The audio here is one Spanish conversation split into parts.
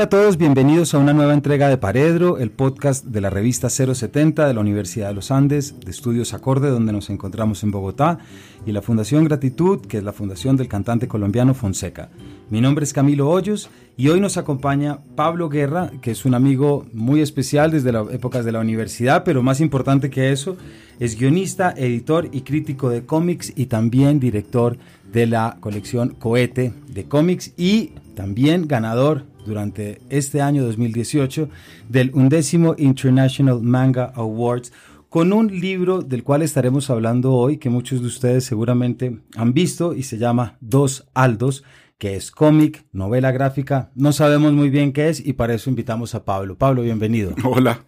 Hola a todos, bienvenidos a una nueva entrega de Paredro, el podcast de la revista 070 de la Universidad de los Andes, de Estudios Acorde, donde nos encontramos en Bogotá, y la Fundación Gratitud, que es la fundación del cantante colombiano Fonseca. Mi nombre es Camilo Hoyos y hoy nos acompaña Pablo Guerra, que es un amigo muy especial desde las épocas de la universidad, pero más importante que eso, es guionista, editor y crítico de cómics y también director de la colección Cohete de cómics y también ganador durante este año 2018 del undécimo International Manga Awards con un libro del cual estaremos hablando hoy que muchos de ustedes seguramente han visto y se llama Dos Aldos, que es cómic, novela gráfica, no sabemos muy bien qué es y para eso invitamos a Pablo. Pablo, bienvenido. Hola,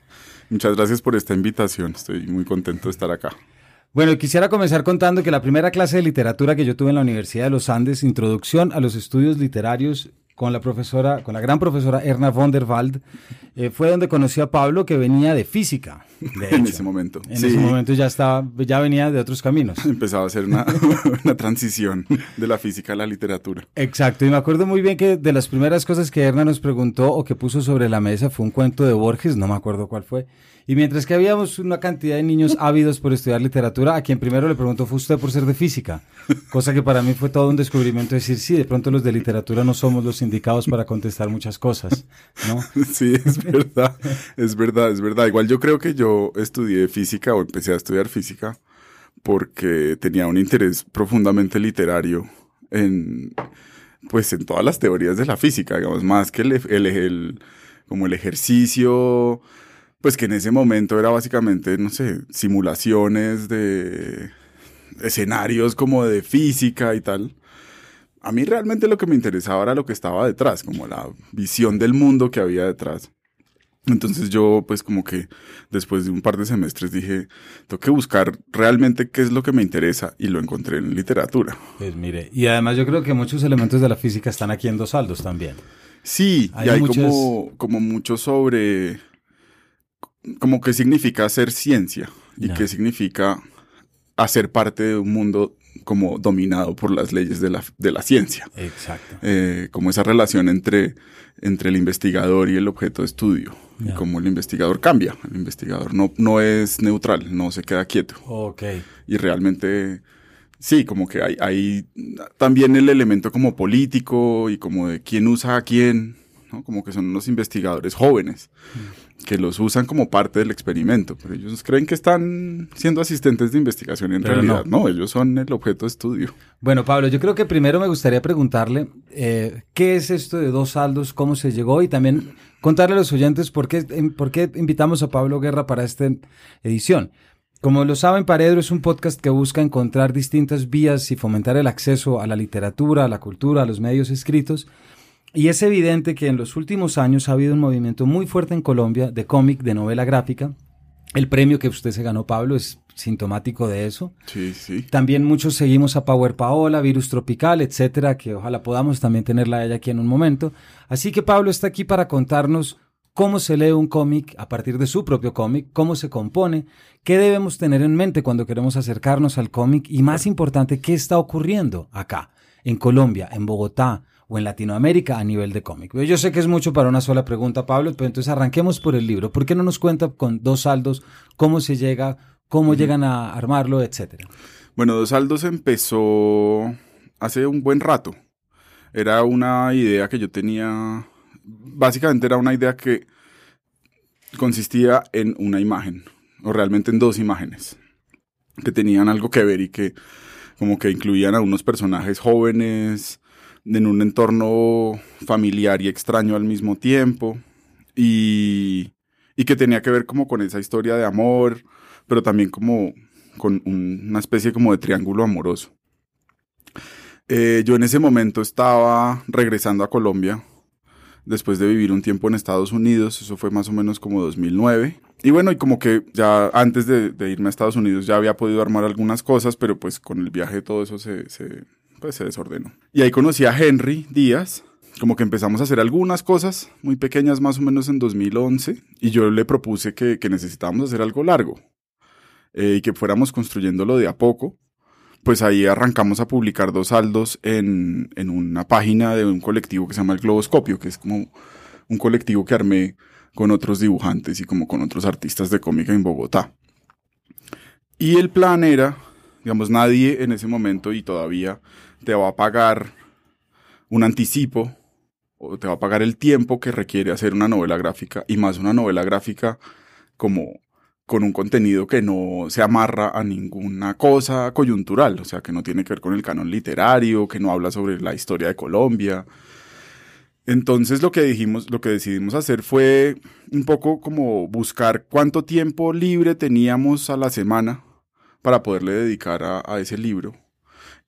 muchas gracias por esta invitación, estoy muy contento de estar acá. Bueno, quisiera comenzar contando que la primera clase de literatura que yo tuve en la Universidad de los Andes, Introducción a los Estudios Literarios, con la profesora, con la gran profesora Erna von der Wald, eh, fue donde conocí a Pablo que venía de física. en ese momento. En ese momento ya estaba, ya venía de otros caminos. Empezaba a hacer una, una, transición de la física a la literatura. Exacto, y me acuerdo muy bien que de las primeras cosas que Erna nos preguntó o que puso sobre la mesa fue un cuento de Borges, no me acuerdo cuál fue. Y mientras que habíamos una cantidad de niños ávidos por estudiar literatura, a quien primero le preguntó fue usted por ser de física. Cosa que para mí fue todo un descubrimiento decir, sí, de pronto los de literatura no somos los indicados para contestar muchas cosas, ¿no? Sí, es verdad, es verdad, es verdad. Igual yo creo que yo estudié física o empecé a estudiar física porque tenía un interés profundamente literario en, pues, en todas las teorías de la física, digamos, más que el, el, el como el ejercicio, pues que en ese momento era básicamente, no sé, simulaciones de escenarios como de física y tal. A mí realmente lo que me interesaba era lo que estaba detrás, como la visión del mundo que había detrás. Entonces yo pues como que después de un par de semestres dije, tengo que buscar realmente qué es lo que me interesa y lo encontré en literatura. Pues mire, y además yo creo que muchos elementos de la física están aquí en dos saldos también. Sí, hay y hay como, como mucho sobre como qué significa hacer ciencia y qué significa hacer parte de un mundo como dominado por las leyes de la, de la ciencia. Exacto. Eh, como esa relación entre, entre el investigador y el objeto de estudio. Y cómo el investigador cambia. El investigador no, no es neutral, no se queda quieto. Ok. Y realmente, sí, como que hay, hay también el elemento como político y como de quién usa a quién, ¿no? Como que son unos investigadores jóvenes. Mm que los usan como parte del experimento, pero ellos creen que están siendo asistentes de investigación en realidad no. ellos son el objeto de estudio. Bueno, Pablo, yo creo que primero me gustaría preguntarle eh, qué es esto de dos saldos, cómo se llegó y también contarle a los oyentes por qué, por qué invitamos a Pablo Guerra para esta edición. Como lo saben, Paredro es un podcast que busca encontrar distintas vías y fomentar el acceso a la literatura, a la cultura, a los medios escritos y es evidente que en los últimos años ha habido un movimiento muy fuerte en Colombia de cómic, de novela gráfica. El premio que usted se ganó, Pablo, es sintomático de eso. Sí, sí. También muchos seguimos a Power Paola, Virus Tropical, etcétera, que ojalá podamos también tenerla a ella aquí en un momento. Así que Pablo está aquí para contarnos cómo se lee un cómic a partir de su propio cómic, cómo se compone, qué debemos tener en mente cuando queremos acercarnos al cómic y más importante, qué está ocurriendo acá, en Colombia, en Bogotá, o en Latinoamérica a nivel de cómic. Yo sé que es mucho para una sola pregunta, Pablo, pero entonces arranquemos por el libro. ¿Por qué no nos cuenta con dos saldos cómo se llega, cómo llegan a armarlo, etcétera? Bueno, Dos Saldos empezó hace un buen rato. Era una idea que yo tenía, básicamente era una idea que consistía en una imagen, o realmente en dos imágenes, que tenían algo que ver y que como que incluían a unos personajes jóvenes, en un entorno familiar y extraño al mismo tiempo y, y que tenía que ver como con esa historia de amor, pero también como con una especie como de triángulo amoroso. Eh, yo en ese momento estaba regresando a Colombia después de vivir un tiempo en Estados Unidos, eso fue más o menos como 2009. Y bueno, y como que ya antes de, irme a Estados Unidos ya había podido armar algunas cosas, pero pues con el viaje todo eso se, pues se desordenó. Y ahí conocí a Henry Díaz, como que empezamos a hacer algunas cosas muy pequeñas más o menos en 2011 y yo le propuse que, necesitábamos hacer algo largo eh, y que fuéramos construyéndolo de a poco. Pues ahí arrancamos a publicar dos saldos en, en una página de un colectivo que se llama El Globoscopio, que es como un colectivo que armé con otros dibujantes y como con otros artistas de cómica en Bogotá. Y el plan era, digamos, nadie en ese momento y todavía te va a pagar un anticipo o te va a pagar el tiempo que requiere hacer una novela gráfica y más una novela gráfica como con un contenido que no se amarra a ninguna cosa coyuntural, o sea, que no tiene que ver con el canon literario, que no habla sobre la historia de Colombia. Entonces lo que dijimos, lo que decidimos hacer fue un poco como buscar cuánto tiempo libre teníamos a la semana para poderle dedicar a, a ese libro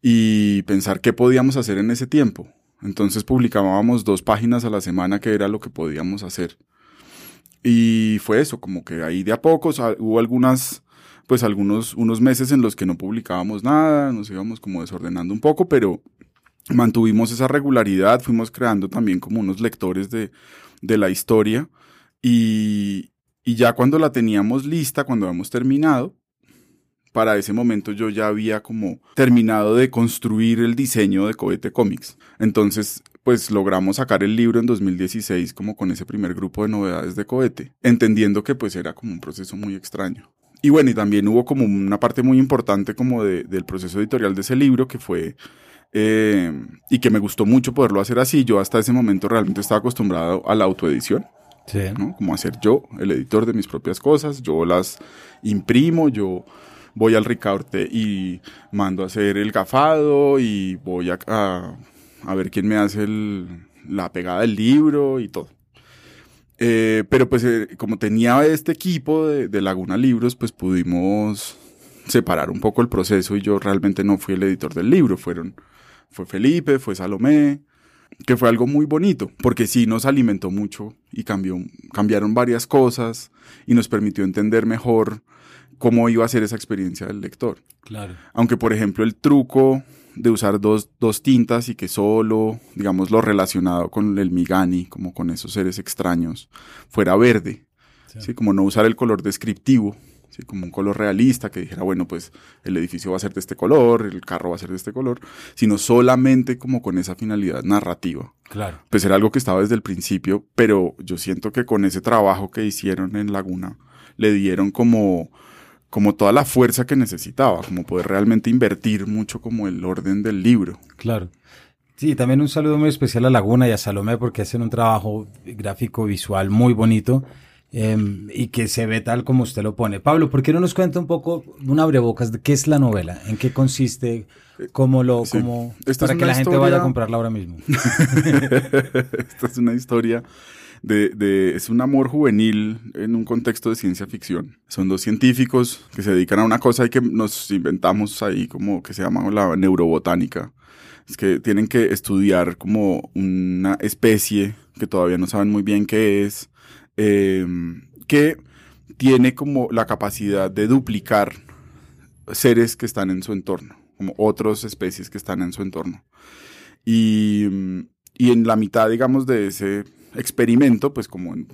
y pensar qué podíamos hacer en ese tiempo. Entonces publicábamos dos páginas a la semana que era lo que podíamos hacer. Y fue eso, como que ahí de a poco hubo algunas, pues algunos, unos meses en los que no publicábamos nada, nos íbamos como desordenando un poco, pero mantuvimos esa regularidad, fuimos creando también como unos lectores de, de la historia y, y ya cuando la teníamos lista, cuando habíamos terminado, para ese momento yo ya había como terminado de construir el diseño de Cohete Comics. Entonces, pues logramos sacar el libro en 2016 como con ese primer grupo de novedades de Cohete, entendiendo que pues era como un proceso muy extraño. Y bueno, y también hubo como una parte muy importante como de, del proceso editorial de ese libro que fue eh, y que me gustó mucho poderlo hacer así. Yo hasta ese momento realmente estaba acostumbrado a la autoedición. Sí. ¿no? Como hacer yo, el editor de mis propias cosas, yo las imprimo, yo voy al Ricaurte y mando a hacer el gafado y voy a, a, ver quién me hace la pegada del libro y todo. Eh, pero pues eh, como tenía este equipo de, de, Laguna Libros, pues pudimos separar un poco el proceso y yo realmente no fui el editor del libro, fueron, fue Felipe, fue Salomé, que fue algo muy bonito, porque sí nos alimentó mucho y cambió, cambiaron varias cosas y nos permitió entender mejor cómo iba a ser esa experiencia del lector. Claro. Aunque, por ejemplo, el truco de usar dos, dos tintas y que solo, digamos, lo relacionado con el Migani, como con esos seres extraños, fuera verde. Sí. Como no usar el color descriptivo, ¿sí? como un color realista que dijera, bueno, pues el edificio va a ser de este color, el carro va a ser de este color, sino solamente como con esa finalidad narrativa. Claro. Pues era algo que estaba desde el principio, pero yo siento que con ese trabajo que hicieron en Laguna, le dieron como como toda la fuerza que necesitaba, como poder realmente invertir mucho como el orden del libro. Claro. Sí, también un saludo muy especial a Laguna y a Salomé porque hacen un trabajo gráfico visual muy bonito eh, y que se ve tal como usted lo pone. Pablo, ¿por qué no nos cuenta un poco, un abrebocas, de qué es la novela? ¿En qué consiste? ¿Cómo lo, sí. cómo, para que la gente vaya a comprarla ahora mismo? Esta es una historia de, es un amor juvenil en un contexto de ciencia ficción. Son dos científicos que se dedican a una cosa y que nos inventamos ahí como que se llama la neurobotánica. Es que tienen que estudiar como una especie que todavía no saben muy bien qué es, eh, que tiene como la capacidad de duplicar seres que están en su entorno, como otras especies que están en su entorno. Y, y en la mitad, digamos, de ese experimento, pues como en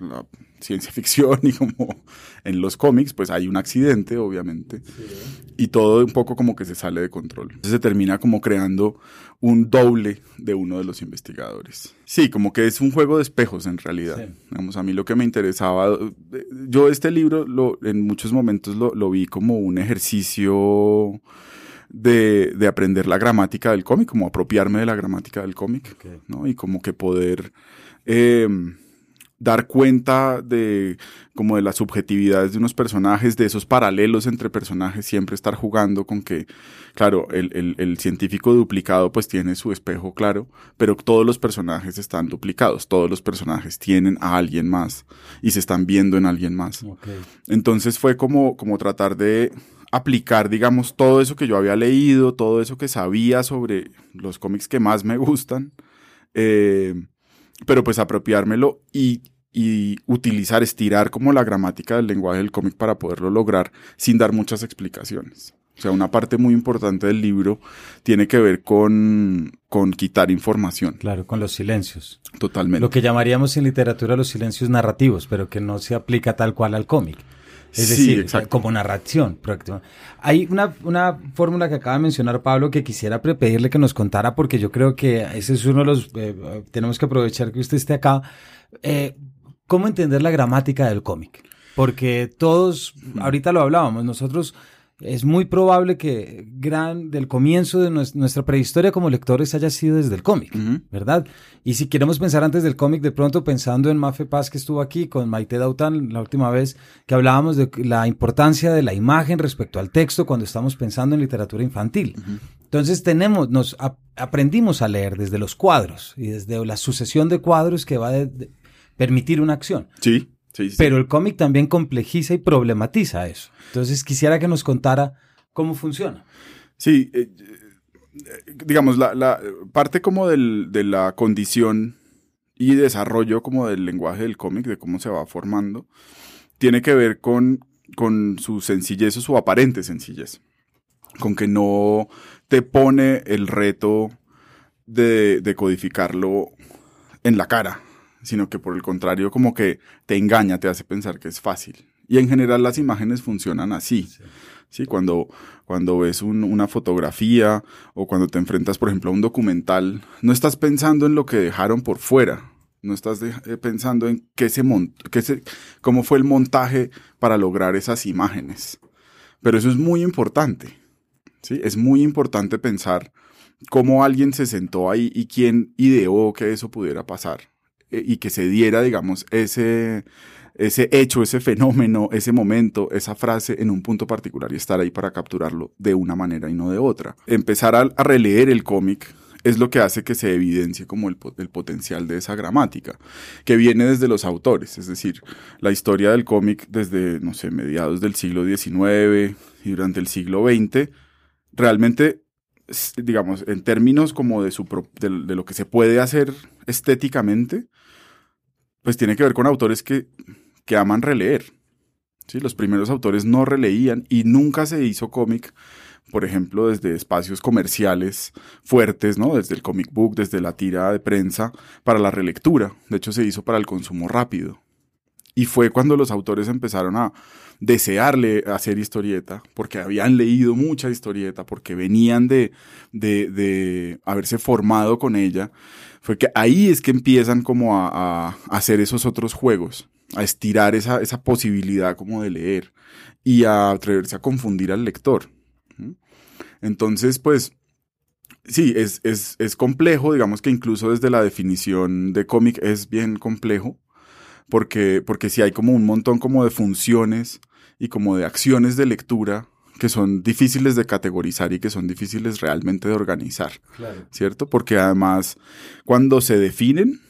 la ciencia ficción y como en los cómics, pues hay un accidente, obviamente, sí. y todo un poco como que se sale de control. Entonces se termina como creando un doble de uno de los investigadores. Sí, como que es un juego de espejos en realidad. Sí. Digamos, a mí lo que me interesaba, yo este libro lo, en muchos momentos lo, lo vi como un ejercicio de, de, aprender la gramática del cómic, como apropiarme de la gramática del cómic, okay. ¿no? Y como que poder eh, dar cuenta de como de las subjetividades de unos personajes, de esos paralelos entre personajes, siempre estar jugando con que, claro, el, el, el, científico duplicado pues tiene su espejo, claro, pero todos los personajes están duplicados, todos los personajes tienen a alguien más y se están viendo en alguien más. Okay. Entonces fue como, como tratar de aplicar, digamos, todo eso que yo había leído, todo eso que sabía sobre los cómics que más me gustan, eh, pero pues apropiármelo y, y, utilizar, estirar como la gramática del lenguaje del cómic para poderlo lograr sin dar muchas explicaciones. O sea, una parte muy importante del libro tiene que ver con, con quitar información. Claro, con los silencios. Totalmente. Lo que llamaríamos en literatura los silencios narrativos, pero que no se aplica tal cual al cómic. Es sí, decir, exacto. como narración. Hay una, una fórmula que acaba de mencionar Pablo que quisiera pedirle que nos contara porque yo creo que ese es uno de los... Eh, tenemos que aprovechar que usted esté acá eh, ¿cómo entender la gramática del cómic? Porque todos, ahorita lo hablábamos, nosotros es muy probable que gran del comienzo de nuestra prehistoria como lectores haya sido desde el cómic, ¿verdad? Y si queremos pensar antes del cómic, de pronto pensando en Mafe Paz que estuvo aquí con Maite Dautan la última vez que hablábamos de la importancia de la imagen respecto al texto cuando estamos pensando en literatura infantil. Entonces tenemos, nos aprendimos a leer desde los cuadros y desde la sucesión de cuadros que va a permitir una acción. Sí. Pero el cómic también complejiza y problematiza eso. Entonces quisiera que nos contara cómo funciona. Sí, eh, eh, digamos, la, parte como de la condición y desarrollo como del lenguaje del cómic, de cómo se va formando, tiene que ver con, con su sencillez o su aparente sencillez. Con que no te pone el reto de, de codificarlo en la cara, sino que por el contrario como que te engaña, te hace pensar que es fácil. Y en general las imágenes funcionan así. Sí. Cuando, cuando ves una fotografía o cuando te enfrentas, por ejemplo, a un documental, no estás pensando en lo que dejaron por fuera, no estás eh, pensando en qué se, qué se cómo fue el montaje para lograr esas imágenes. Pero eso es muy importante. ¿sí? Es muy importante pensar cómo alguien se sentó ahí y quién ideó que eso pudiera pasar. Eh, y que se diera, digamos, ese, ese hecho, ese fenómeno, ese momento, esa frase en un punto particular y estar ahí para capturarlo de una manera y no de otra. Empezar a, releer el cómic es lo que hace que se evidencie como el, el, potencial de esa gramática, que viene desde los autores, es decir, la historia del cómic desde, no sé, mediados del siglo XIX y durante el siglo XX, realmente digamos, en términos como de, su, de, lo que se puede hacer estéticamente, pues tiene que ver con autores que, que aman releer. ¿sí? Los primeros autores no releían y nunca se hizo cómic, por ejemplo, desde espacios comerciales fuertes, ¿no? desde el comic book, desde la tira de prensa, para la relectura. De hecho, se hizo para el consumo rápido. Y fue cuando los autores empezaron a desearle hacer historieta, porque habían leído mucha historieta, porque venían de, de, haberse formado con ella, fue que ahí es que empiezan como a, hacer esos otros juegos, a estirar esa, posibilidad como de leer y a atreverse a confundir al lector. Entonces, pues, sí, es, es, es complejo, digamos que incluso desde la definición de cómic es bien complejo, porque, porque si hay como un montón como de funciones y como de acciones de lectura que son difíciles de categorizar y que son difíciles realmente de organizar, ¿cierto? Porque además cuando se definen,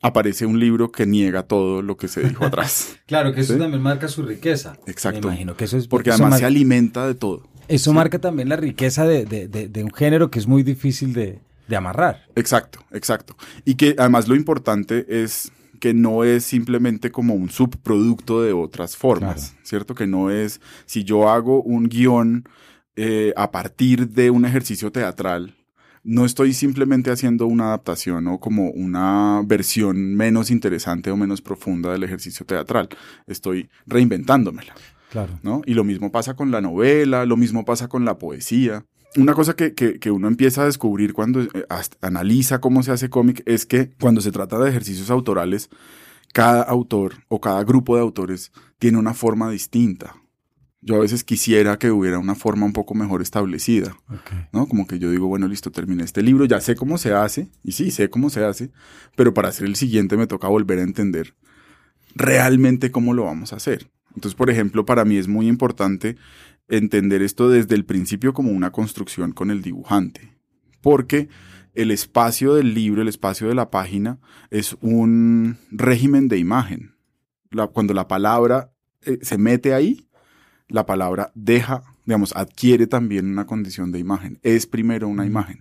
aparece un libro que niega todo lo que se dijo atrás. claro, que eso también marca su riqueza. Exacto. Me imagino que eso es... Porque además se alimenta de todo. Eso marca también la riqueza de, de, de, un género que es muy difícil de, de amarrar. Exacto, exacto. Y que además lo importante es que no es simplemente como un subproducto de otras formas, ¿cierto? Que no es, si yo hago un guion eh, a partir de un ejercicio teatral, no estoy simplemente haciendo una adaptación o como una versión menos interesante o menos profunda del ejercicio teatral, estoy reinventándomela. Claro. ¿no? Y lo mismo pasa con la novela, lo mismo pasa con la poesía una cosa que, que, uno empieza a descubrir cuando eh, analiza cómo se hace cómic es que cuando se trata de ejercicios autorales, cada autor o cada grupo de autores tiene una forma distinta. Yo a veces quisiera que hubiera una forma un poco mejor establecida, ¿no? Como que yo digo, bueno, listo, terminé este libro, ya sé cómo se hace, y sí, sé cómo se hace, pero para hacer el siguiente me toca volver a entender realmente cómo lo vamos a hacer. Entonces, por ejemplo, para mí es muy importante entender esto desde el principio como una construcción con el dibujante, porque el espacio del libro, el espacio de la página, es un régimen de imagen. cuando la palabra eh, se mete ahí, la palabra deja, digamos, adquiere también una condición de imagen. Es primero una imagen.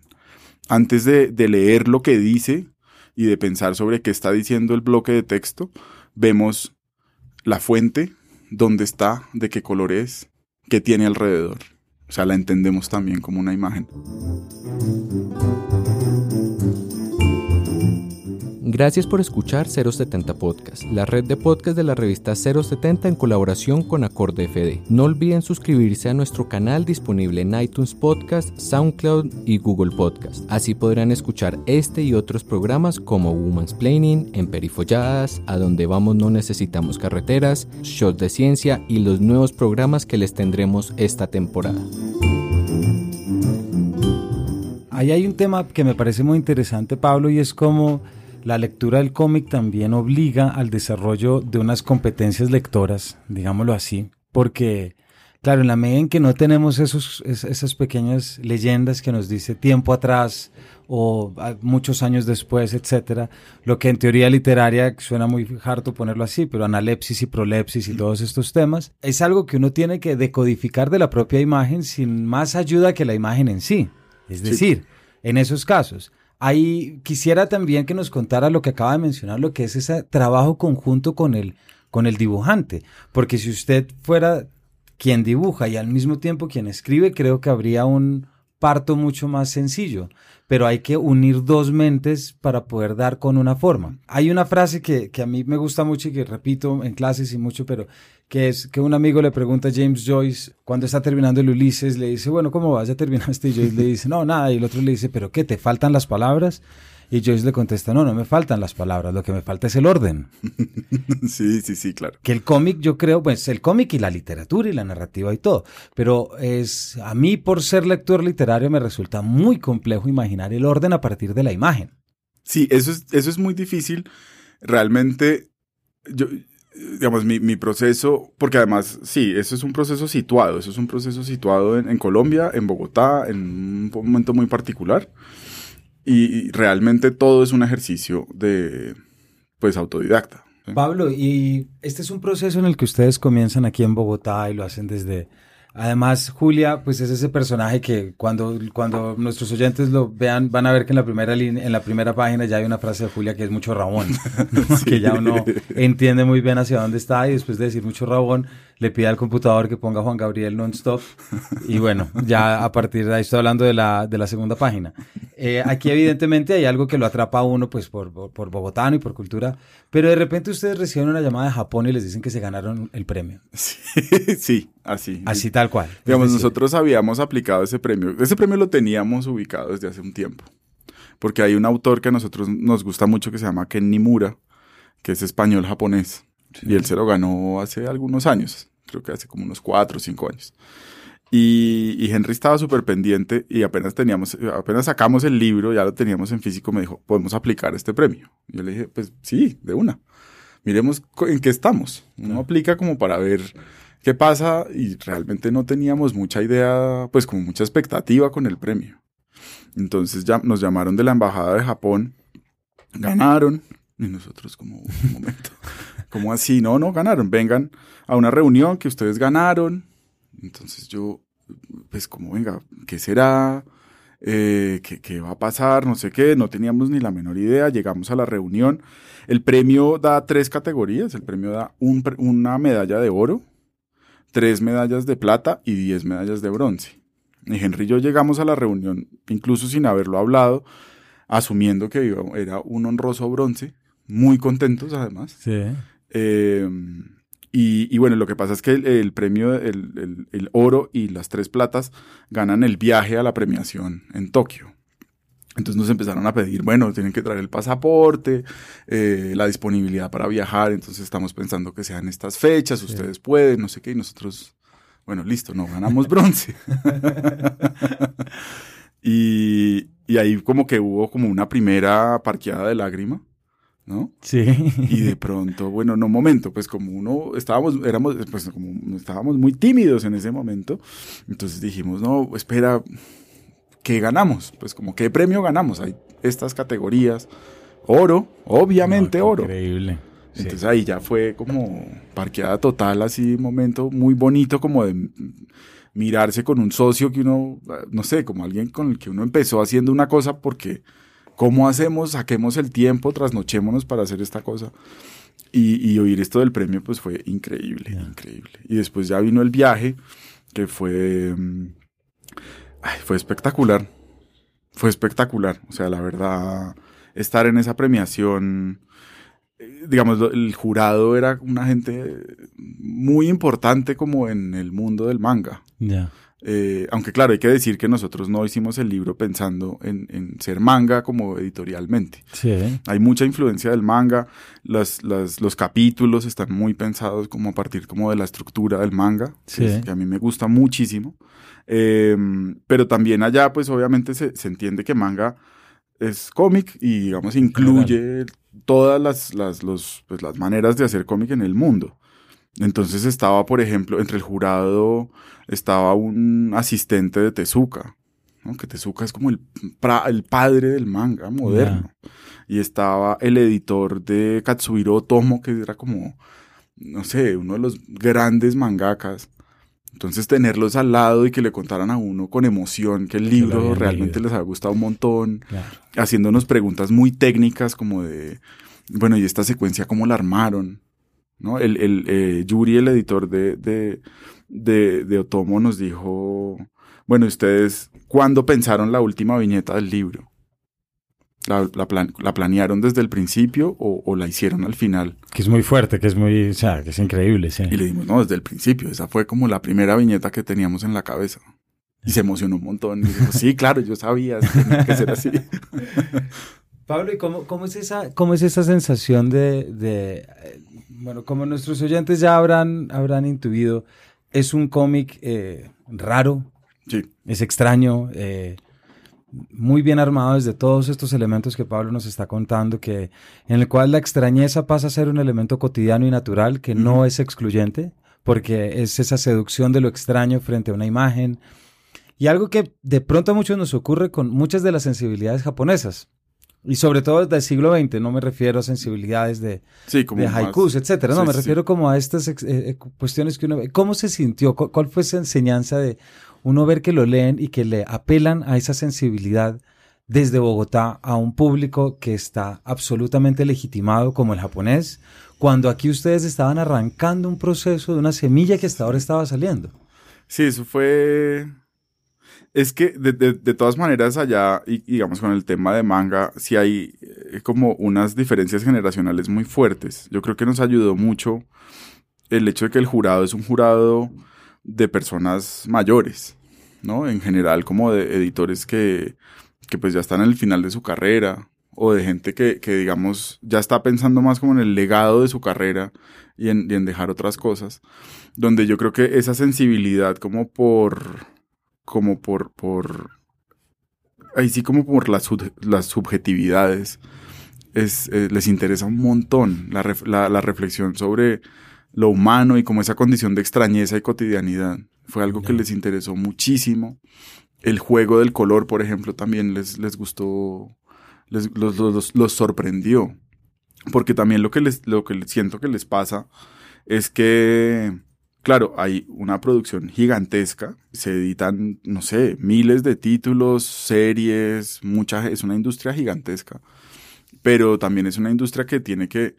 Antes de, de leer lo que dice y de pensar sobre qué está diciendo el bloque de texto, vemos la fuente, dónde está, de qué color es, que tiene alrededor. O sea, la entendemos también como una imagen. Gracias por escuchar 070 Podcast, la red de podcast de la revista 070 en colaboración con Acorde FD. No olviden suscribirse a nuestro canal disponible en iTunes Podcast, SoundCloud y Google Podcast. Así podrán escuchar este y otros programas como Woman's Planning, En Perifolladas, A Donde Vamos No Necesitamos Carreteras, Shots de Ciencia y los nuevos programas que les tendremos esta temporada. Ahí hay un tema que me parece muy interesante, Pablo, y es como la lectura del cómic también obliga al desarrollo de unas competencias lectoras, digámoslo así, porque, claro, en la medida en que no tenemos esos, esas pequeñas leyendas que nos dice tiempo atrás o muchos años después, etcétera, lo que en teoría literaria suena muy harto ponerlo así, pero analepsis y prolepsis y todos estos temas, es algo que uno tiene que decodificar de la propia imagen sin más ayuda que la imagen en sí. Es decir, en esos casos, Ahí quisiera también que nos contara lo que acaba de mencionar, lo que es ese trabajo conjunto con el, con el dibujante. Porque si usted fuera quien dibuja y al mismo tiempo quien escribe, creo que habría un parto mucho más sencillo. Pero hay que unir dos mentes para poder dar con una forma. Hay una frase que, que a mí me gusta mucho y que repito en clases y mucho, pero que es que un amigo le pregunta a James Joyce cuando está terminando el Ulises, le dice, bueno, ¿cómo vas? ¿Ya terminaste? Y Joyce le dice, no, nada. Y el otro le dice, ¿pero qué? ¿Te faltan las palabras? Y Joyce le contesta, no, no me faltan las palabras, lo que me falta es el orden. sí, sí, sí, claro. Que el cómic, yo creo, pues el cómic y la literatura y la narrativa y todo, pero es, a mí por ser lector literario me resulta muy complejo imaginar el orden a partir de la imagen. Sí, eso es, eso es muy difícil. Realmente, yo, digamos, mi, mi, proceso, porque además, sí, eso es un proceso situado, eso es un proceso situado en, en Colombia, en Bogotá, en un momento muy particular. Y, realmente todo es un ejercicio de, pues, autodidacta. Pablo, y este es un proceso en el que ustedes comienzan aquí en Bogotá y lo hacen desde Además, Julia, pues es ese personaje que cuando, cuando nuestros oyentes lo vean, van a ver que en la primera en la primera página ya hay una frase de Julia que es mucho rabón, que ya uno entiende muy bien hacia dónde está y después de decir mucho rabón, le pide al computador que ponga Juan Gabriel non-stop y bueno, ya a partir de ahí estoy hablando de la, de la segunda página. Eh, aquí evidentemente hay algo que lo atrapa a uno pues por, por, bogotano y por cultura, pero de repente ustedes reciben una llamada de Japón y les dicen que se ganaron el premio. Sí, sí así. Así tal cual. Digamos, nosotros habíamos aplicado ese premio. Ese premio lo teníamos ubicado desde hace un tiempo, porque hay un autor que a nosotros nos gusta mucho que se llama Ken Nimura, que es español-japonés. Y él se lo ganó hace algunos años, creo que hace como unos cuatro o cinco años. Y, Henry estaba súper pendiente y apenas teníamos, apenas sacamos el libro, ya lo teníamos en físico, me dijo, podemos aplicar este premio. yo le dije, pues sí, de una. Miremos en qué estamos. Uno aplica como para ver qué pasa y realmente no teníamos mucha idea, pues como mucha expectativa con el premio. Entonces ya nos llamaron de la embajada de Japón, ganaron y nosotros como un momento, como así, no, no ganaron, vengan a una reunión que ustedes ganaron. Entonces yo pues como, venga, ¿qué será? Eh, ¿qué, va a pasar? No sé qué, no teníamos ni la menor idea, llegamos a la reunión. El premio da tres categorías, el premio da una medalla de oro, tres medallas de plata y diez medallas de bronce. Y Henry y yo llegamos a la reunión, incluso sin haberlo hablado, asumiendo que era un honroso bronce, muy contentos además. Sí. Eh, y, bueno, lo que pasa es que el, premio, el, el, oro y las tres platas ganan el viaje a la premiación en Tokio. Entonces nos empezaron a pedir, bueno, tienen que traer el pasaporte, eh, la disponibilidad para viajar, entonces estamos pensando que sean estas fechas, ustedes pueden, no sé qué, y nosotros, bueno, listo, no, ganamos bronce. y, y ahí como que hubo como una primera parqueada de lágrima ¿no? Sí. Y de pronto, bueno, no, momento, pues como uno, estábamos, éramos, pues como estábamos muy tímidos en ese momento, entonces dijimos, no, espera, ¿qué ganamos? Pues como, ¿qué premio ganamos? Hay estas categorías, oro, obviamente oro. Increíble. Entonces ahí ya fue como parqueada total, así, momento muy bonito como de mirarse con un socio que uno, no sé, como alguien con el que uno empezó haciendo una cosa porque ¿Cómo hacemos? Saquemos el tiempo, trasnochémonos para hacer esta cosa. Y, oír esto del premio, pues fue increíble, increíble. Y después ya vino el viaje, que fue, mm, fue espectacular. Fue espectacular. O sea, la verdad, estar en esa premiación, eh, digamos, el jurado era una gente muy importante como en el mundo del manga. Ya. Eh, aunque claro, hay que decir que nosotros no hicimos el libro pensando en, ser manga como editorialmente. Sí. Hay mucha influencia del manga, los capítulos están muy pensados como a partir como de la estructura del manga, que, a mí me gusta muchísimo. Eh, pero también allá pues obviamente se, entiende que manga es cómic y digamos incluye todas las, las, los, pues, las maneras de hacer cómic en el mundo. Entonces estaba, por ejemplo, entre el jurado estaba un asistente de Tezuka, ¿no? que Tezuka es como el, el padre del manga moderno. Y estaba el editor de Katsuhiro Otomo, que era como, no sé, uno de los grandes mangakas. Entonces tenerlos al lado y que le contaran a uno con emoción que el libro realmente les había gustado un montón, haciéndonos preguntas muy técnicas como de, bueno, ¿y esta secuencia cómo la armaron? ¿No? El, el eh, Yuri, el editor de, de, de, Otomo, nos dijo, bueno, ustedes, ¿cuándo pensaron la última viñeta del libro? ¿La, la, planearon desde el principio o, la hicieron al final? Que es muy fuerte, que es muy, o sea, que es increíble, sí. Y le dijimos, no, desde el principio, esa fue como la primera viñeta que teníamos en la cabeza. Y se emocionó un montón. Y dijo, sí, claro, yo sabía, tenía que ser así. Pablo, ¿y cómo, cómo, es, esa, cómo es esa sensación de, de, bueno, como nuestros oyentes ya habrán, habrán intuido, es un cómic eh, raro, sí. es extraño, eh, muy bien armado desde todos estos elementos que Pablo nos está contando, que, en el cual la extrañeza pasa a ser un elemento cotidiano y natural que no es excluyente, porque es esa seducción de lo extraño frente a una imagen. Y algo que de pronto a muchos nos ocurre con muchas de las sensibilidades japonesas. Y sobre todo desde el siglo XX, no me refiero a sensibilidades de, de haikus, etcétera, no, me refiero como a estas eh, eh, cuestiones que uno ve. ¿Cómo se sintió? ¿Cuál fue esa enseñanza de uno ver que lo leen y que le apelan a esa sensibilidad desde Bogotá a un público que está absolutamente legitimado como el japonés, cuando aquí ustedes estaban arrancando un proceso de una semilla que hasta ahora estaba saliendo? Sí, eso fue es que de, de, todas maneras allá, y, digamos con el tema de manga, sí hay eh, como unas diferencias generacionales muy fuertes. Yo creo que nos ayudó mucho el hecho de que el jurado es un jurado de personas mayores, ¿no? En general como de editores que, que pues ya están en el final de su carrera o de gente que, que digamos ya está pensando más como en el legado de su carrera y en, y en dejar otras cosas, donde yo creo que esa sensibilidad como por como por, por, ahí sí como por las, las subjetividades, es, eh, les interesa un montón la, la, reflexión sobre lo humano y como esa condición de extrañeza y cotidianidad. Fue algo que les interesó muchísimo. El juego del color, por ejemplo, también les, les gustó, les, los, los, los, sorprendió. Porque también lo que, les, lo que siento que les pasa es que Claro, hay una producción gigantesca, se editan, no sé, miles de títulos, series, mucha, es una industria gigantesca, pero también es una industria que tiene que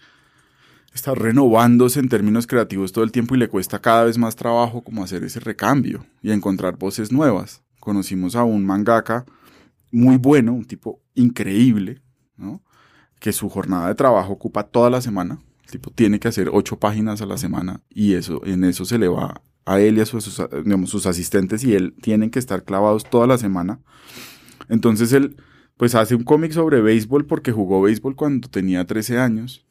estar renovándose en términos creativos todo el tiempo y le cuesta cada vez más trabajo como hacer ese recambio y encontrar voces nuevas. Conocimos a un mangaka muy bueno, un tipo increíble, ¿no? que su jornada de trabajo ocupa toda la semana, tipo tiene que hacer ocho páginas a la semana y eso, en eso se le va a él y a sus, sus asistentes y él tienen que estar clavados toda la semana. Entonces él pues hace un cómic sobre béisbol porque jugó béisbol cuando tenía 13 años,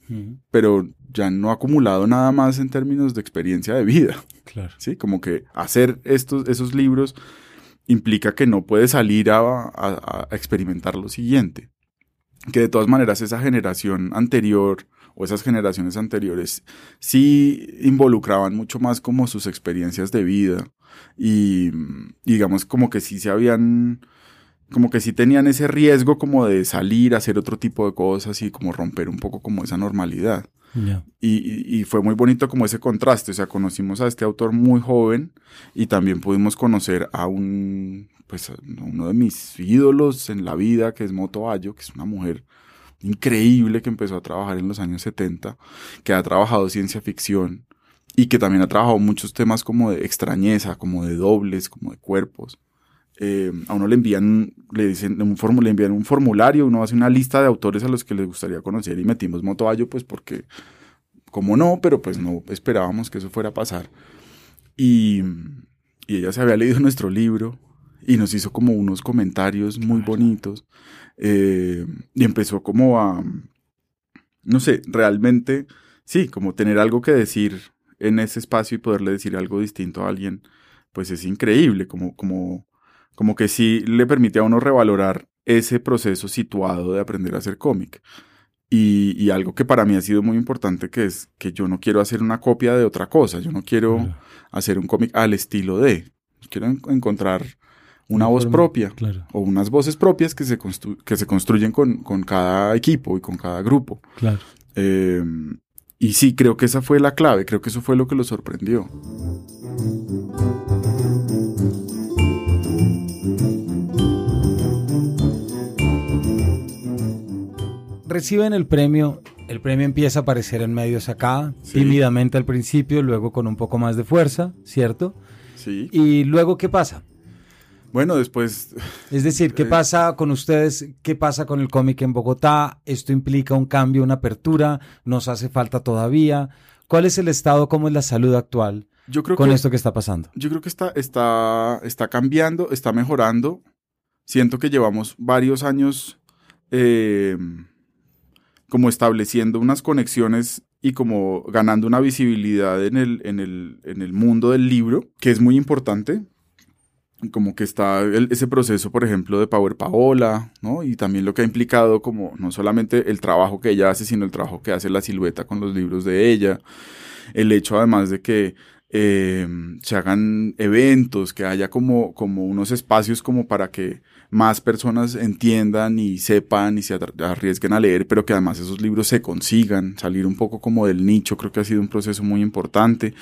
pero ya no ha acumulado nada más en términos de experiencia de vida. Claro. Sí, como que hacer estos, esos libros implica que no puede salir a, a experimentar lo siguiente. Que de todas maneras esa generación anterior o esas generaciones anteriores sí involucraban mucho más como sus experiencias de vida y, digamos como que sí se habían como que sí tenían ese riesgo como de salir a hacer otro tipo de cosas y como romper un poco como esa normalidad. Y, y, fue muy bonito como ese contraste, o sea, conocimos a este autor muy joven y también pudimos conocer a un, pues, uno de mis ídolos en la vida, que es Moto Ayo, que es una mujer increíble que empezó a trabajar en los años 70, que ha trabajado ciencia ficción y que también ha trabajado muchos temas como de extrañeza, como de dobles, como de cuerpos. eh, a uno le envían, le dicen, un le envían un formulario, uno hace una lista de autores a los que les gustaría conocer y metimos Motoayo, pues porque, como no, pero pues no esperábamos que eso fuera a pasar. Y, y ella se había leído nuestro libro y nos hizo como unos comentarios muy bonitos eh, y empezó como a, no sé, realmente, sí, como tener algo que decir en ese espacio y poderle decir algo distinto a alguien, pues es increíble, como, como, como que sí le permite a uno revalorar ese proceso situado de aprender a hacer cómic. Y, y, algo que para mí ha sido muy importante, que es que yo no quiero hacer una copia de otra cosa, yo no quiero hacer un cómic al estilo de, quiero encontrar una voz propia o unas voces propias que se, que se construyen con, con, cada equipo y con cada grupo. Claro. Eh, y sí, creo que esa fue la clave, creo que eso fue lo que lo sorprendió. Reciben el premio, el premio empieza a aparecer en medios acá, tímidamente al principio, luego con un poco más de fuerza, ¿cierto? Sí. ¿Y luego qué pasa? Bueno, después... Es decir, ¿qué eh, pasa con ustedes? ¿Qué pasa con el cómic en Bogotá? ¿Esto implica un cambio, una apertura? ¿Nos hace falta todavía? ¿Cuál es el estado, cómo es la salud actual yo creo con esto que está pasando? Yo creo que está, está, está cambiando, está mejorando. Siento que llevamos varios años eh, como estableciendo unas conexiones y como ganando una visibilidad en el, en el, en el mundo del libro, que es muy importante como que está ese proceso, por ejemplo, de Power Paola, ¿no? Y también lo que ha implicado como no solamente el trabajo que ella hace, sino el trabajo que hace la silueta con los libros de ella. El hecho además de que eh, se hagan eventos, que haya como, como unos espacios como para que más personas entiendan y sepan y se arriesguen a leer, pero que además esos libros se consigan, salir un poco como del nicho, creo que ha sido un proceso muy importante.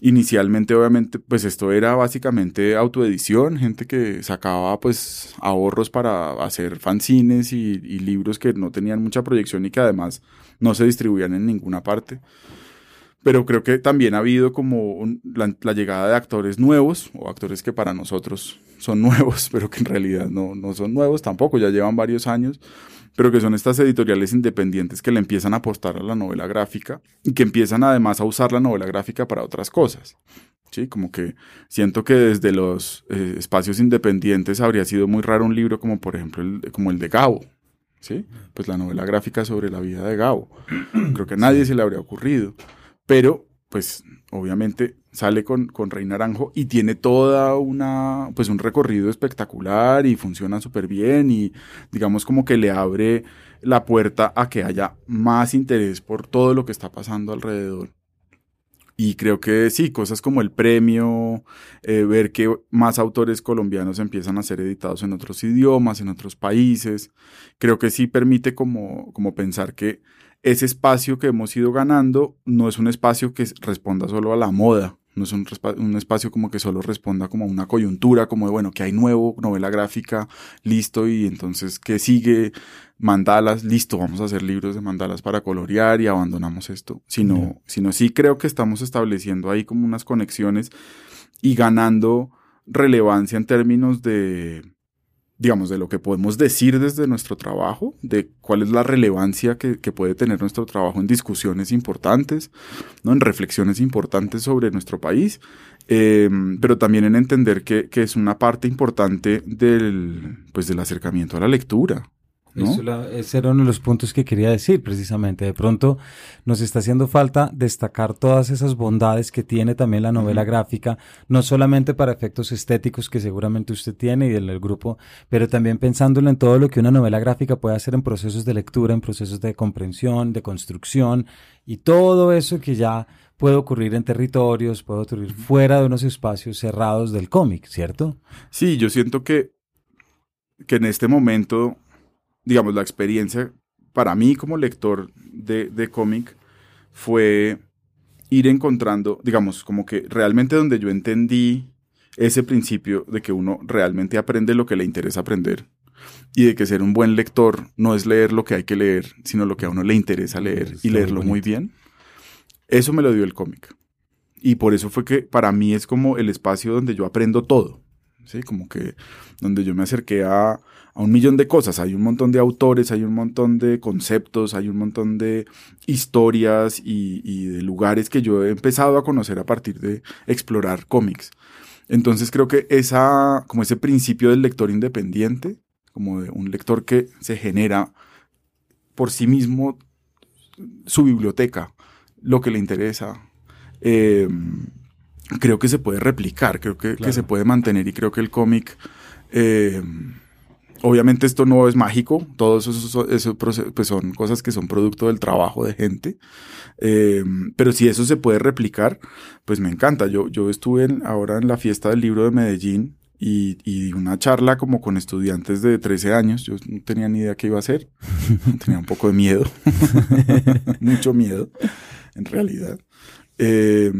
Inicialmente, obviamente, pues esto era básicamente autoedición, gente que sacaba pues ahorros para hacer fanzines y, libros que no tenían mucha proyección y que además no se distribuían en ninguna parte pero creo que también ha habido como la, llegada de actores nuevos o actores que para nosotros son nuevos, pero que en realidad no, no son nuevos tampoco, ya llevan varios años, pero que son estas editoriales independientes que le empiezan a apostar a la novela gráfica y que empiezan además a usar la novela gráfica para otras cosas. Sí, como que siento que desde los eh, espacios independientes habría sido muy raro un libro como por ejemplo el, como el de Gabo, ¿sí? Pues la novela gráfica sobre la vida de Gabo. Creo que a nadie se le habría ocurrido pero pues obviamente sale con, con Rey Naranjo y tiene toda una, pues un recorrido espectacular y funciona súper bien y digamos como que le abre la puerta a que haya más interés por todo lo que está pasando alrededor. Y creo que sí, cosas como el premio, eh, ver que más autores colombianos empiezan a ser editados en otros idiomas, en otros países, creo que sí permite como, como pensar que ese espacio que hemos ido ganando no es un espacio que responda solo a la moda, no es un, espacio como que solo responda como a una coyuntura, como de, bueno, que hay nuevo, novela gráfica, listo, y entonces, ¿qué sigue? Mandalas, listo, vamos a hacer libros de mandalas para colorear y abandonamos esto. Sino, sino sí creo que estamos estableciendo ahí como unas conexiones y ganando relevancia en términos de, digamos, de lo que podemos decir desde nuestro trabajo, de cuál es la relevancia que, puede tener nuestro trabajo en discusiones importantes, ¿no? en reflexiones importantes sobre nuestro país, eh, pero también en entender que, que, es una parte importante del, pues, del acercamiento a la lectura. Ese era uno de los puntos que quería decir precisamente. De pronto nos está haciendo falta destacar todas esas bondades que tiene también la novela gráfica, no solamente para efectos estéticos que seguramente usted tiene y del grupo, pero también pensándolo en todo lo que una novela gráfica puede hacer en procesos de lectura, en procesos de comprensión, de construcción y todo eso que ya puede ocurrir en territorios, puede ocurrir fuera de unos espacios cerrados del cómic, ¿cierto? Sí, yo siento que, que en este momento digamos, la experiencia para mí como lector de, de cómic fue ir encontrando, digamos, como que realmente donde yo entendí ese principio de que uno realmente aprende lo que le interesa aprender y de que ser un buen lector no es leer lo que hay que leer, sino lo que a uno le interesa leer y leerlo muy bien. Eso me lo dio el cómic. Y por eso fue que para mí es como el espacio donde yo aprendo todo. ¿sí? Como que donde yo me acerqué a, un millón de cosas. Hay un montón de autores, hay un montón de conceptos, hay un montón de historias y, y, de lugares que yo he empezado a conocer a partir de explorar cómics. Entonces creo que esa, como ese principio del lector independiente, como de un lector que se genera por sí mismo su biblioteca, lo que le interesa, eh, creo que se puede replicar, creo que, se puede mantener y creo que el cómic... Eh, obviamente esto no es mágico, todos esos, pues son cosas que son producto del trabajo de gente, eh, pero si eso se puede replicar, pues me encanta. Yo, yo estuve ahora en la fiesta del libro de Medellín y, y, una charla como con estudiantes de 13 años. Yo no tenía ni idea qué iba a hacer. tenía un poco de miedo. Mucho miedo, en realidad. Eh,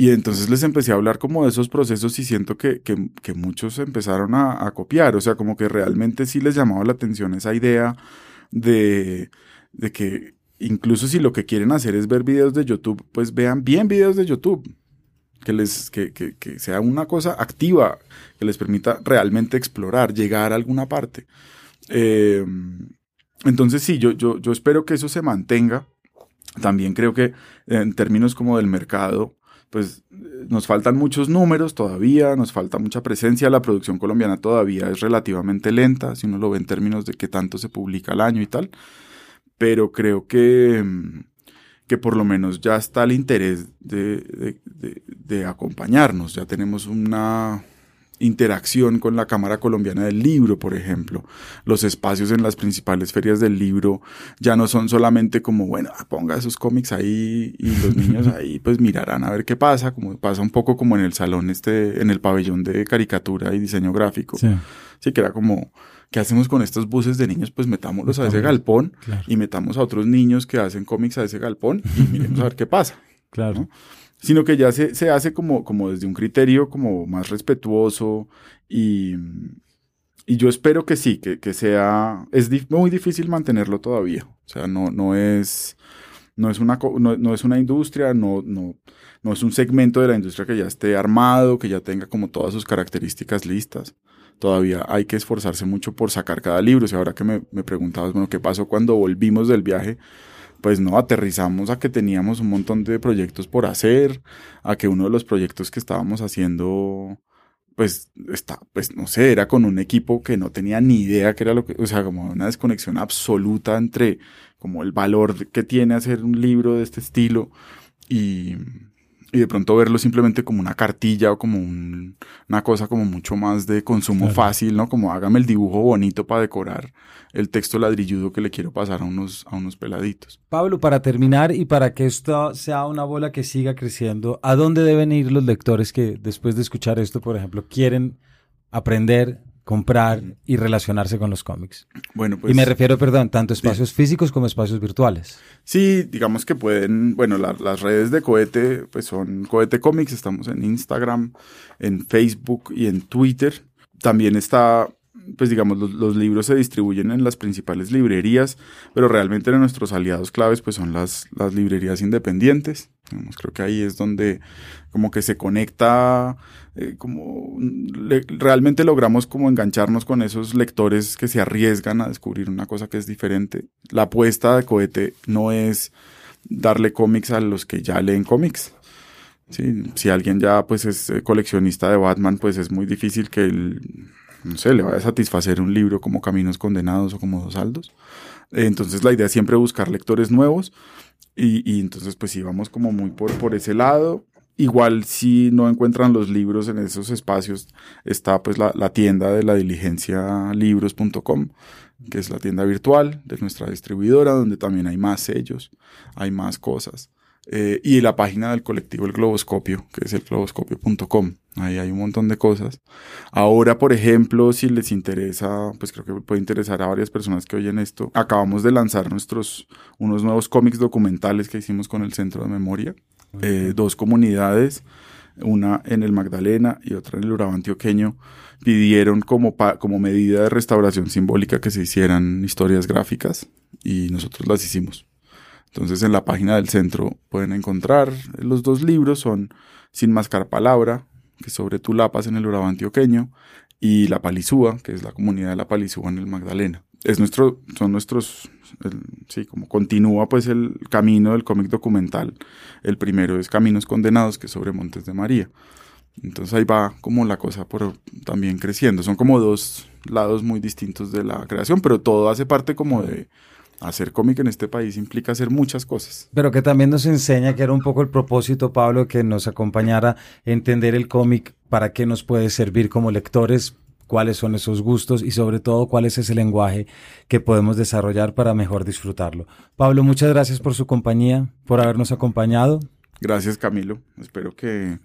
y entonces les empecé a hablar como de esos procesos y siento que, que, muchos empezaron a, copiar. O sea, como que realmente sí les llamaba la atención esa idea de, de que incluso si lo que quieren hacer es ver videos de YouTube, pues vean bien videos de YouTube que, les, que, que, que, sea una cosa activa, que les permita realmente explorar, llegar a alguna parte. Eh, entonces sí, yo, yo, yo espero que eso se mantenga. También creo que en términos como del mercado, pues nos faltan muchos números todavía, nos falta mucha presencia, la producción colombiana todavía es relativamente lenta, si uno lo ve en términos de qué tanto se publica al año y tal, pero creo que, que por lo menos ya está el interés de, de, acompañarnos. Ya tenemos una interacción con la Cámara Colombiana del Libro, por ejemplo. Los espacios en las principales ferias del libro ya no son solamente como, bueno, ponga esos cómics ahí y los niños ahí pues mirarán a ver qué pasa, como pasa un poco como en el salón este, en el pabellón de caricatura y diseño gráfico. Sí, sí que era como, ¿qué hacemos con estos buses de niños? Pues metámoslos a ese galpón y metamos a otros niños que hacen cómics a ese galpón y miremos a ver qué pasa. Claro. Sino que ya se, se, hace como, como desde un criterio como más respetuoso y, y yo espero que sí, que, que sea, es muy difícil mantenerlo todavía. O sea, no, no es, no es una, no, no es una industria, no, no, no es un segmento de la industria que ya esté armado, que ya tenga como todas sus características listas todavía hay que esforzarse mucho por sacar cada libro. Y ahora que me, me preguntabas, bueno, ¿qué pasó cuando volvimos del viaje? Pues no, aterrizamos a que teníamos un montón de proyectos por hacer, a que uno de los proyectos que estábamos haciendo, pues, está, pues no sé, era con un equipo que no tenía ni idea que era lo que, o sea, como una desconexión absoluta entre como el valor que tiene hacer un libro de este estilo y, y de pronto verlo simplemente como una cartilla o como una cosa como mucho más de consumo fácil, ¿no? Como hágame el dibujo bonito para decorar el texto ladrilludo que le quiero pasar a unos, a unos peladitos. Pablo, para terminar y para que esto sea una bola que siga creciendo, ¿a dónde deben ir los lectores que después de escuchar esto, por ejemplo, quieren aprender comprar y relacionarse con los cómics. Bueno, pues, y me refiero, perdón, tanto espacios físicos como espacios virtuales. Sí, digamos que pueden, bueno, las redes de Cohete, pues son Cohete Comics, estamos en Instagram, en Facebook y en Twitter. También está, pues digamos, los, libros se distribuyen en las principales librerías, pero realmente nuestros aliados claves, pues son las, las librerías independientes. creo que ahí es donde como que se conecta eh, como realmente logramos como engancharnos con esos lectores que se arriesgan a descubrir una cosa que es diferente. La apuesta de cohete no es darle cómics a los que ya leen cómics. Si alguien ya pues es eh, coleccionista de Batman, pues es muy difícil que no sé, le vaya a satisfacer un libro como Caminos Condenados o como Dos Saldos. Entonces la idea es siempre buscar lectores nuevos y, entonces pues íbamos como muy por, por ese lado Igual si no encuentran los libros en esos espacios, está pues la, tienda de la diligencia libros.com, que es la tienda virtual de nuestra distribuidora, donde también hay más sellos, hay más cosas. Eh, y la página del colectivo El Globoscopio, que es el globoscopio.com. Ahí hay un montón de cosas. Ahora, por ejemplo, si les interesa, pues creo que puede interesar a varias personas que oyen esto. Acabamos de lanzar nuestros, unos nuevos cómics documentales que hicimos con el Centro de Memoria, eh, dos comunidades, una en el Magdalena y otra en el Urabá antioqueño, pidieron como, como medida de restauración simbólica que se hicieran historias gráficas y nosotros las hicimos. Entonces en la página del centro pueden encontrar los dos libros, son Sin Mascar Palabra, que es sobre Tulapas en el Urabá antioqueño, y La Palizúa, que es la comunidad de La Palizúa en el Magdalena. Es nuestro, son nuestros, sí, como continúa pues el camino del cómic documental. El primero es Caminos Condenados, que es sobre Montes de María. Entonces ahí va como la cosa por, también creciendo. Son como dos lados muy distintos de la creación, pero todo hace parte como de hacer cómic en este país implica hacer muchas cosas. Pero que también nos enseña que era un poco el propósito, Pablo, que nos acompañara a entender el cómic, para qué nos puede servir como lectores, cuáles son esos gustos y sobre todo cuál es ese lenguaje que podemos desarrollar para mejor disfrutarlo. Pablo, muchas gracias por su compañía, por habernos acompañado. Gracias Camilo, espero que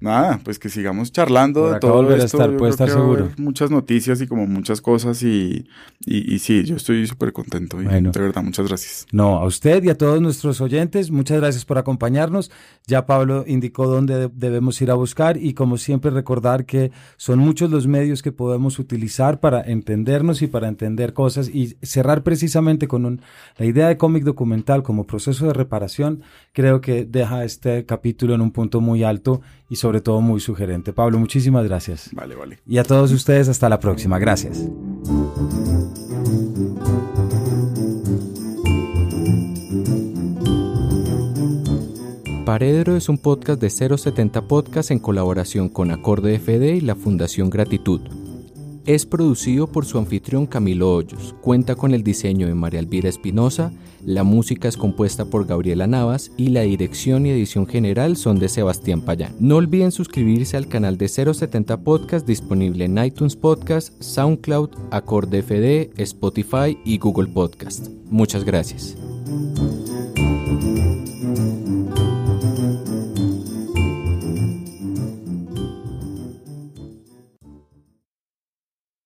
nada, pues que sigamos charlando de todo esto. Estar, puede estar seguro. Muchas noticias y como muchas cosas y, y, sí, yo estoy súper contento. Y de verdad, muchas gracias. No, a usted y a todos nuestros oyentes, muchas gracias por acompañarnos. Ya Pablo indicó dónde debemos ir a buscar y como siempre recordar que son muchos los medios que podemos utilizar para entendernos y para entender cosas y cerrar precisamente con la idea de cómic documental como proceso de reparación, creo que deja este capítulo en un punto muy alto y sobre todo muy sugerente. Pablo, muchísimas gracias. Vale, vale. Y a todos ustedes, hasta la próxima. Gracias. Paredro es un podcast de 070 Podcast en colaboración con Acorde FD y la Fundación Gratitud. Es producido por su anfitrión Camilo Hoyos. Cuenta con el diseño de María Elvira Espinosa, la música es compuesta por Gabriela Navas y la dirección y edición general son de Sebastián Payán. No olviden suscribirse al canal de 070 Podcast disponible en iTunes Podcast, SoundCloud, Acorde FD, Spotify y Google Podcast. Muchas gracias.